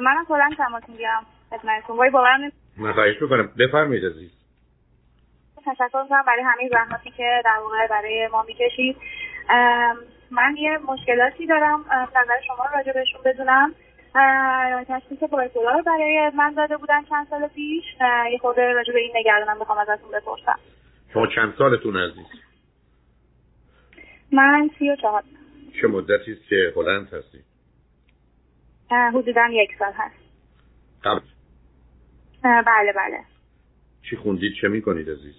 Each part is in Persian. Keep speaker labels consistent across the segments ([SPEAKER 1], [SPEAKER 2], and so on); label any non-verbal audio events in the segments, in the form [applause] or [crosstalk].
[SPEAKER 1] منم کلا تماس می‌گیرم خدمتتون. وای باورم
[SPEAKER 2] نه خواهش می‌کنم. بفرمایید عزیز.
[SPEAKER 1] تشکر کنم برای همه زحماتی که در واقع برای ما می‌کشید. من یه مشکلاتی دارم. نظر شما راجع بهشون بدونم. تشخیص بایپولار برای من داده بودن چند سال پیش. یه خورده راجع به این نگردنم بخوام ازتون بپرسم.
[SPEAKER 2] شما چند سالتون عزیز؟
[SPEAKER 1] من سی و چهار.
[SPEAKER 2] چه مدتی که هلند هستی
[SPEAKER 1] حدودا یک سال هست.
[SPEAKER 2] قبل.
[SPEAKER 1] بله بله.
[SPEAKER 2] چی خوندید؟ چه می‌کنید عزیز؟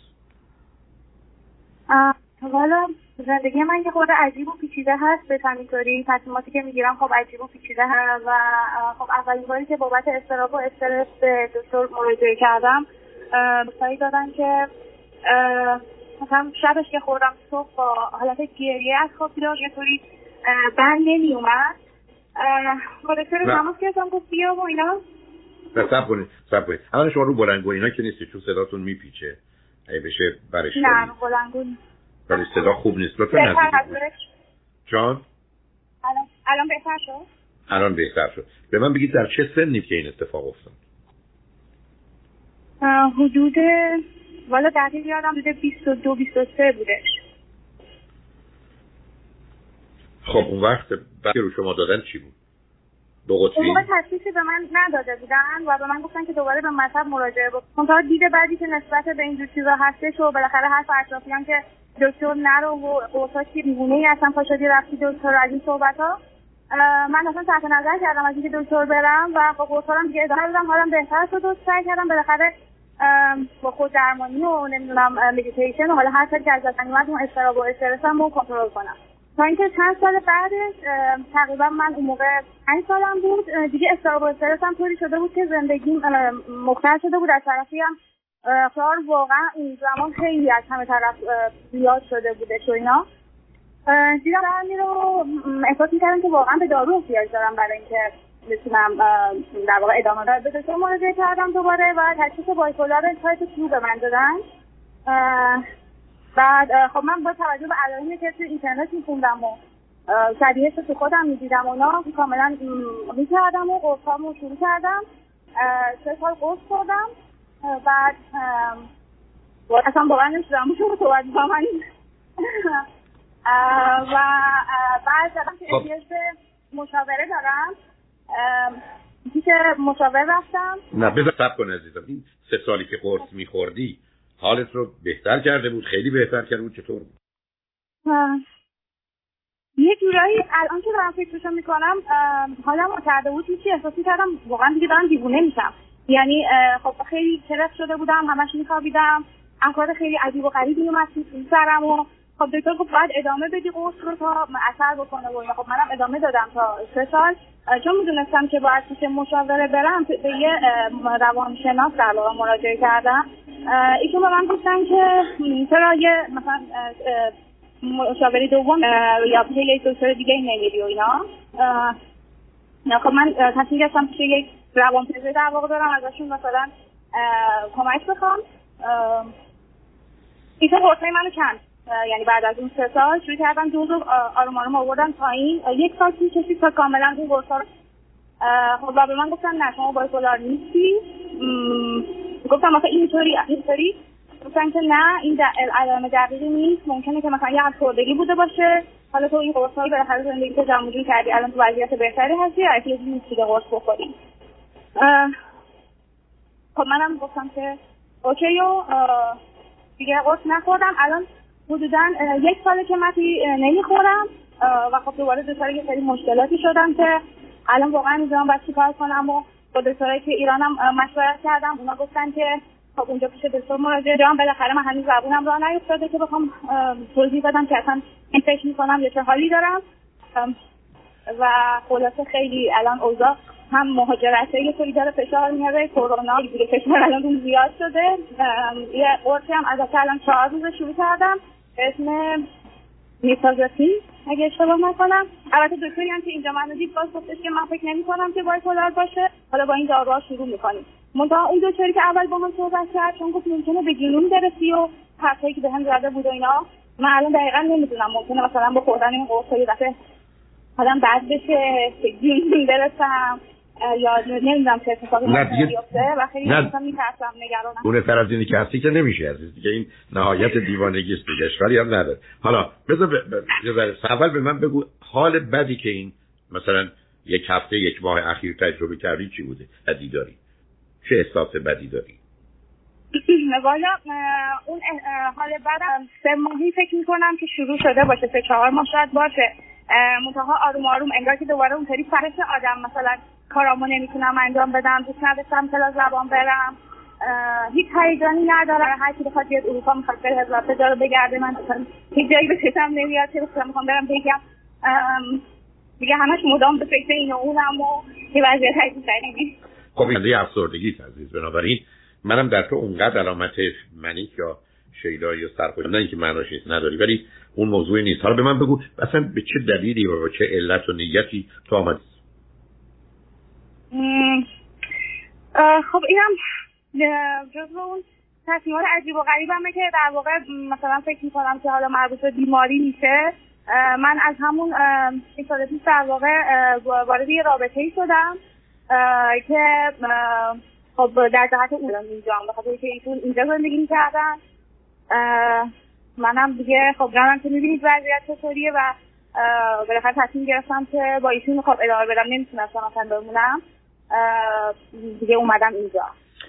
[SPEAKER 1] حالا زندگی من یه خورده عجیب و پیچیده هست به اینطوری تصمیماتی که می‌گیرم خب عجیب و پیچیده هست و خب اولین باری که بابت استراب و استرس به دکتر مراجعه کردم سایی دادن که مثلا شبش که خوردم صبح با حالت گریه از خواب بیدار یه طوری بند نمی اومد با دکتر تماس گرفتم گفت بیا و اینا.
[SPEAKER 2] نه سب کنید سب کنید. الان شما رو بلنگو اینا که نیستی چون صداتون میپیچه. اگه بشه برش
[SPEAKER 1] نه بلنگو
[SPEAKER 2] ولی صدا خوب نیست. لطفا نزدیک جان؟
[SPEAKER 1] الان الان بهتر شد؟
[SPEAKER 2] الان بهتر شد. به من بگید در چه سنی که این اتفاق افتاد؟
[SPEAKER 1] حدود والا دقیق یادم حدود 22 23 بودش
[SPEAKER 2] خب اون وقت بعد رو شما دادن چی بود؟ دو قطبی؟
[SPEAKER 1] اون تشخیصی به من نداده بودن و به من گفتن که دوباره به مطب مراجعه بکنم تا دید بعدی که نسبت به اینجور چیزا هستش و بالاخره حرف اطرافیان که دکتر نرو و قرصا که دیوونه ای اصلا پا شدی رفتی دکتر از این صحبت ها من اصلا تحت نظر کردم از اینکه دکتر برم و با قرصا هم دیگه ادامه دادم حالم بهتر شد و سعی کردم بالاخره با خود درمانی و نمی‌دونم مدیتیشن و حالا هر که از اومد اون استراب و استرسم رو کنترل کنم تا اینکه چند سال بعدش تقریبا من اون موقع پنج سالم بود. دیگه استراب استرسم طوری شده بود که زندگی مختل شده بود. از طرفی هم کار واقعا اون زمان خیلی از همه طرف زیاد شده بوده و اینا. دیدم برمی رو احساس می‌کردم که واقعا به دارو احتیاج دارم برای اینکه بتونم در واقع ادامه دار دکتر مراجعه کردم دوباره و تشخیص بایپولار تایپ تو به من دادن. بعد خب من با توجه به علائمی که توی اینترنت میخوندم و شبیهش تو خودم می‌دیدم اونا کاملا می‌کردم و قرصامو شروع کردم. سه سال قرص خوردم. بعد اصلا واقعا نشدم شما صحبت با من و بعد دادم که احتیاج به مشاوره دارم. پیش مشاور رفتم.
[SPEAKER 2] نه بذار سب کن عزیزم. این سه سالی که قرص میخوردی حالت رو بهتر کرده بود خیلی بهتر کرده بود چطور بود؟
[SPEAKER 1] یه جورایی الان که دارم فکرشو می‌کنم حالا کرده بود هیچی احساس کردم واقعا دیگه دارم دیوونه میشم. یعنی خب خیلی کرف شده بودم همش میخوابیدم افکار خیلی عجیب و غریبی اومد سرم و خب دکتر گفت باید ادامه بدی قرص رو تا اثر بکنه و خب منم ادامه دادم تا سه سال. چون می‌دونستم که باید پیش مشاوره برم به یه روانشناس در واقع مراجعه کردم. ایشون به من گفتن که چرا یه مثلا مشاوری دوم یا پیش یک دکتر دیگه نمیری و اینا. خب من تصمیم گرفتم پیش یک روان پزشک در واقع دارم ازشون مثلا کمک بخوام. ایشون قرصای منو کند یعنی بعد از اون سه سال شروع کردم دوز آروم آروم آوردن پایین. یک سال طول کشید تا کاملا اون قرصا خب به من گفتن نه شما بایپولار نیستی. گفتم مثلا اینطوری اینطوری گفتن که نه این علائم دقیقی نیست. ممکنه که مثلا یه افسردگی بوده باشه. حالا تو این قرصا رو بالاخره زندگی تو جمع کردی الان تو وضعیت بهتری هستی یا نیستی که قرص بخوری؟ خب منم گفتم که اوکی و دیگه قرص نخوردم. الان حدودا یک ساله که من نمی‌خورم. و خب دوباره دو ساله خیلی مشکلاتی شدم که الان واقعا می‌دونم باید چیکار کنم و با دکترایی که ایرانم مشورت کردم. اونا گفتن که خب اونجا پیش دکتر مراجعه جام بالاخره من هنوز زبونم راه نیفتاده که بخوام توضیح بدم که اصلا این فکر می‌کنم یه چه حالی دارم. و خلاصه خیلی الان اوضاع هم مهاجرت یه طوری داره فشار میاره. کرونا دیگه فشار الان اون زیاد شده. یه قرصی هم از الان چهار روز شروع کردم. اسم میسازاتی اگه اشتباه نکنم. البته دکتری هم که اینجا منو دید باز گفتش که من فکر نمی کنم که بایپولار باشه. حالا با این داروها شروع می‌کنیم. منتها اون دکتری که اول با من صحبت کرد چون گفت ممکنه به جنون برسی و حرفایی که بهم زده بود و اینا. من الان دقیقا نمی‌دونم ممکنه مثلا با خوردن این قرص یه دفعه آدم بعد بشه جنون برسم یا نمی‌دونم چه اتفاقی میفته و خیلی میترسم نگرانم.
[SPEAKER 2] اون تر از اینی که هستی که نمیشه عزیز دیگه این نهایت دیوانگی است دیگه اشکالی هم نداره. حالا بذار ب... اول به من بگو حال بدی که این مثلا یک هفته یک ماه اخیر تجربه کردی چی بوده؟ بدی داری. چه احساس بدی داری؟
[SPEAKER 1] والا اون حال بعدم سه ماهی فکر می‌کنم که شروع شده باشه سه چهار ماه شاید باشه. منتها آروم آروم انگار که دوباره اونطوری فرش آدم مثلا کارامو نمی‌تونم انجام بدم دوست نداشتم کلاس زبان برم. هیچ هیجانی نداره هر کی بخواد بیاد اروپا می‌خواد بره هزار رو بگرده. من هیچ جایی به چشم نمیاد که می‌خوام برم بگم. دیگه همش مدام به فکر این و اونم و یه وضعیت هیچ
[SPEAKER 2] خب این افسردگی عزیز بنابراین منم در تو اونقدر علامت منیک یا شیدا یا سرخوش نه اینکه نیست نداری ولی اون موضوع نیست. حالا به من بگو اصلا به چه دلیلی و چه علت و نیتی تو آمدی؟
[SPEAKER 1] خب اینم جزو اون تصمیمات عجیب و غریبمه که در واقع مثلا فکر می‌کنم که حالا مربوط به بیماری میشه. من از همون این سال پیش در واقع وارد یه رابطه ای شدم که خب در جهت اون اینجا بخاطر که ایشون اینجا زندگی می‌کردن. منم دیگه خب جانم که می‌بینید وضعیت چطوریه و بالاخره تصمیم گرفتم که با ایشون خب ادامه بدم. نمی‌تونستم اصلا بمونم. دیگه اومدم اینجا.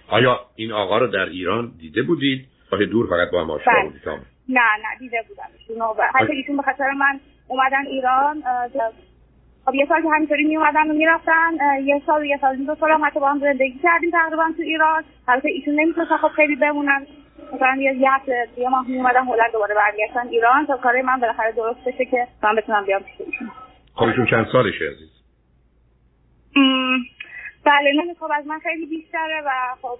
[SPEAKER 2] آیا این آقا رو در ایران دیده بودید؟ راه دور فقط با هم آشنا
[SPEAKER 1] بله. بودید؟ نه نه دیده بودم ایشون حتی ایشون به خاطر من اومدن ایران خب یه سال که همینطوری می اومدن و می‌رفتن یه سال یه سال دو سال هم حتی با هم زندگی کردیم تقریبا تو ایران. البته ایشون نمی‌تونستن خب خیلی بمونن. مثلا یه یه هفته یه ماه می اومدن هلند دوباره برگشتن ایران. تا کار من بالاخره درست بشه که من بتونم بیام پیش ایشون.
[SPEAKER 2] خب ایشون چند سالشه عزیز؟
[SPEAKER 1] بله نه خب از من خیلی بیشتره و خب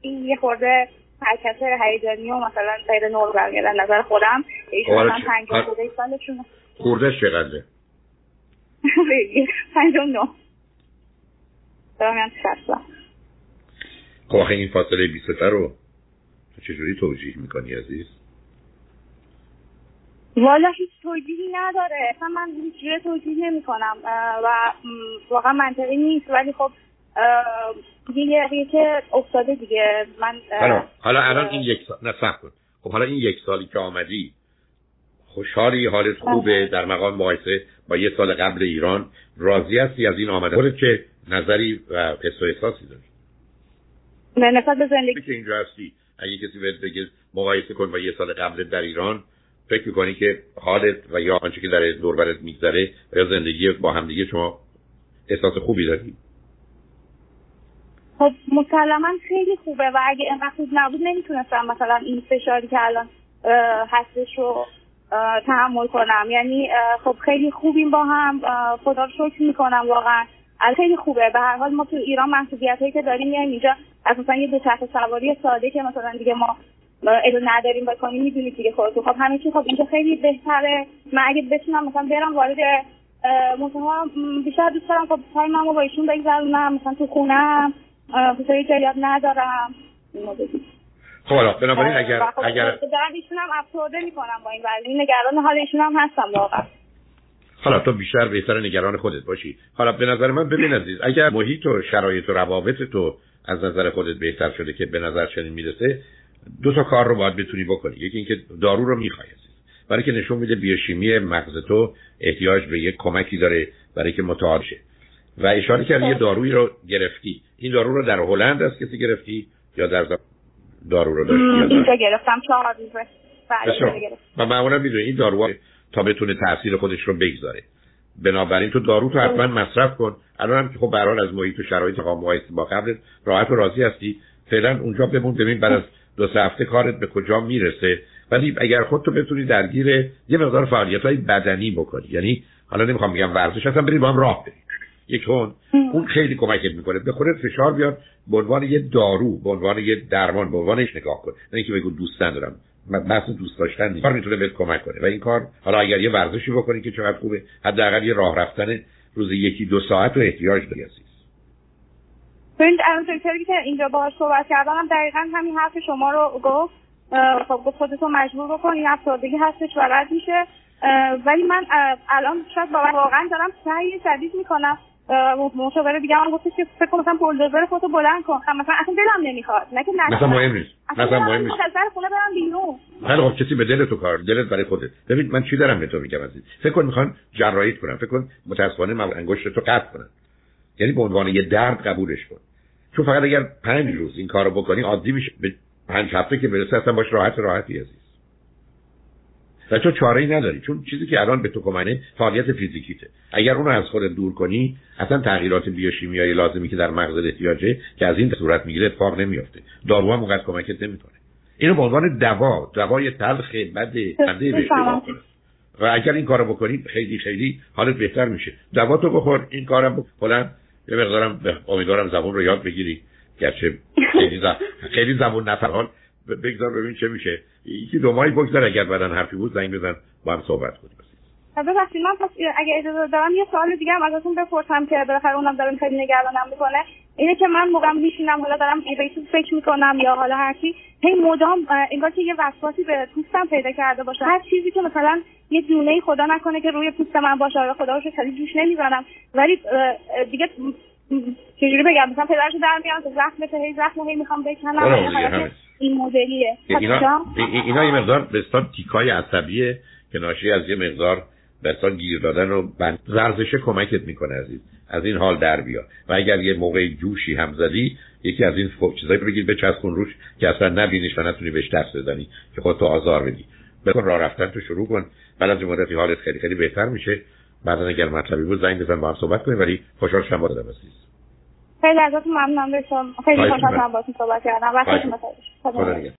[SPEAKER 1] این یه خورده حرکت هیجانی و مثلا غیر نرمال در نظر خودم ایشون مثلا 50 خورده سالشون.
[SPEAKER 2] خورده چقدره [laughs]
[SPEAKER 1] پنجاه نه. دارم
[SPEAKER 2] خب آخه این فاصله بیسته رو تو چجوری توجیه می‌کنی عزیز؟
[SPEAKER 1] والا هیچ توجیهی نداره. اصلا من هیچ توجیه نمی کنم و واقعا منطقی نیست ولی خب دیگه که افتاده دیگه. من
[SPEAKER 2] حالا حالا الان این یک سال نه کن. خب حالا این یک سالی که آمدی خوشحالی؟ حالت خوبه؟ در مقام مقایسه با یه سال قبل ایران راضی هستی از این آمده خودت که نظری و حس و احساسی داری؟
[SPEAKER 1] نسبت به زندگی
[SPEAKER 2] که اینجا هستی. اگه کسی بهت بگه مقایسه کن با یه سال قبل در ایران فکر می‌کنی که حالت و یا آنچه که در دور میگذره یا زندگی با همدیگه شما احساس خوبی داری؟
[SPEAKER 1] خب مسلما خیلی خوبه و اگه اینقدر خوب نبود نمی‌تونستم مثلا این فشاری که الان هستش رو تحمل کنم. یعنی خب خیلی خوبیم با هم. خدا رو شکر می‌کنم واقعا. خیلی خوبه. به هر حال ما تو ایران محدودیت هایی که داریم یعنی اینجا. مثلا یه دوچرخه سواری ساده که مثلا دیگه ما ادو نداریم بکنیم می‌دونید دیگه خودتون. خب همه خب اینجا خیلی بهتره. من اگه بتونم مثلا برم وارد مثلا بیشتر دوست دارم خب تایممو با ایشون بگذرونم مثلا تو خونم خصوصی جریاب ندارم.
[SPEAKER 2] خب حالا بنابراین اگر
[SPEAKER 1] خب اگر ایشون هم افسرده می‌کنم با این ولی نگران حال ایشون هم هستم واقعا.
[SPEAKER 2] حالا تو بیشتر بهتر نگران خودت باشی. حالا به نظر من ببین عزیز اگر محیط و شرایط و روابط تو از نظر خودت بهتر شده که به نظر چنین می‌رسه دو تا کار رو باید بتونی بکنی. یکی اینکه دارو رو می‌خوای برای که نشون میده بیوشیمی مغز تو احتیاج به یک کمکی داره برای که متعادل شه. و اشاره کردی یه خب. دارویی رو گرفتی. این دارو رو در هلند از کسی گرفتی یا در دارو رو داشتی
[SPEAKER 1] اینجا گرفتم چهار روزه بله
[SPEAKER 2] و معمولا می‌دونی این دارو تا بتونه تاثیر خودش رو بگذاره. بنابراین تو دارو تو حتما مصرف کن. الان هم که خب برحال از محیط و شرایط مقایسه با قبل راحت و راضی هستی. فعلا اونجا بمون ببین بعد از دو سه هفته کارت به کجا می‌رسه. ولی اگر خودتو بتونی درگیر یه مقدار فعالیت های بدنی بکنی. یعنی حالا نمی‌خوام بگم ورزش اصلا بری با هم راه بری یک اون اون خیلی کمکت می‌کنه. به خودت فشار بیاد به عنوان یه دارو به عنوان یه درمان به عنوانش نگاه کن. نه اینکه بگو دوست ندارم بحث دوست داشتن نیست. کار می‌تونه بهت کمک کنه. و این کار حالا اگر یه ورزشی بکنی که چقدر خوبه حداقل یه راه رفتن روز یکی دو ساعت رو احتیاج داری عزیز.
[SPEAKER 1] ببین که اینجا باهاش صحبت کردم دقیقا همین حرف شما رو گفت. خب گفت خودتو مجبور بکن این افسردگی هستش و میشه. ولی من الان شاید واقعا دارم سعی شدید می‌کنم مشاور دیگه هم گفتش که فکر کنم مثلا بولدوزر خودتو بلند کن. خب مثلا اصلا دلم نمی‌خواد. نه که
[SPEAKER 2] مثلا مهم نیست. مثلا مهم نیست.
[SPEAKER 1] از خونه برم بیرون.
[SPEAKER 2] خیلی خب کسی به دل تو کار دلت برای خودت. ببین من چی دارم به تو میگم عزیز؟ فکر کن می‌خوان جراحیت کنم فکر کن متاسفانه من انگشت تو قطع کنم یعنی به عنوان یه درد قبولش کن. چون فقط اگر پنج روز این کارو بکنی عادی میشه. به پنج هفته که برسه اصلا باش راحت راحتی عزیز. و تو چاره ای نداری چون چیزی که الان به تو کمنه فعالیت فیزیکیته. اگر اونو از خودت دور کنی اصلا تغییرات بیوشیمیایی لازمی که در مغز احتیاجه که از این صورت می‌گیره اتفاق نمیافته. دارو هم اونقدر کمکت نمی‌کنه. اینو به عنوان دوا دوای تلخ بد بنده بهش و اگر این کارو بکنی خیلی خیلی حالت بهتر میشه. دوا تو بخور این کارم بلند یه مقدارم امیدوارم زبون رو یاد بگیری. گرچه خیلی, خیلی زبون نفر بگذار ببین چه میشه. یکی دو ماهی بگذار اگر بدن حرفی بود زنگ بزن با هم صحبت کنیم.
[SPEAKER 1] ببخشید من پس اگه اجازه دارم یه سوال دیگه هم ازتون بپرسم که بالاخره اونم دارم خیلی نگرانم می‌کنه. اینه که من موقعم میشینم حالا دارم به فکر می‌کنم یا حالا هر چی هی مدام انگار که یه وسواسی به پوستم پیدا کرده باشه. هر چیزی که مثلا یه دونه خدا نکنه که روی پوست من باشه آره خدا رو خیلی جوش نمی‌زنم. ولی دیگه چجوری بگم؟ مثلا پدرشو در میارم که زخم هی زخم هی می‌خوام بکنم. این مدلیه. اینا
[SPEAKER 2] اینا یه مقدار به تیکای عصبیه که ناشی از یه مقدار به گیر دادن و بند زرزشه کمکت می‌کنه عزیز. از این حال در بیا و اگر یه موقع جوشی هم زدی یکی از این چیزایی بگیر به چسبون روش که اصلا نبینیش و نتونی بهش دست بزنی که خودتو آزار بدی. بکن راه رفتن تو شروع کن. بعد از مدتی حالت خیلی خیلی بهتر میشه. بعدا اگر مطلبی بود زنگ بزن با هم صحبت کنیم ولی خوشحال شدم با عزیز.
[SPEAKER 1] خیلی ازتون ممنون بشم خیلی خوشحالم باهاتون صحبت کردم. وقتتون بخیر.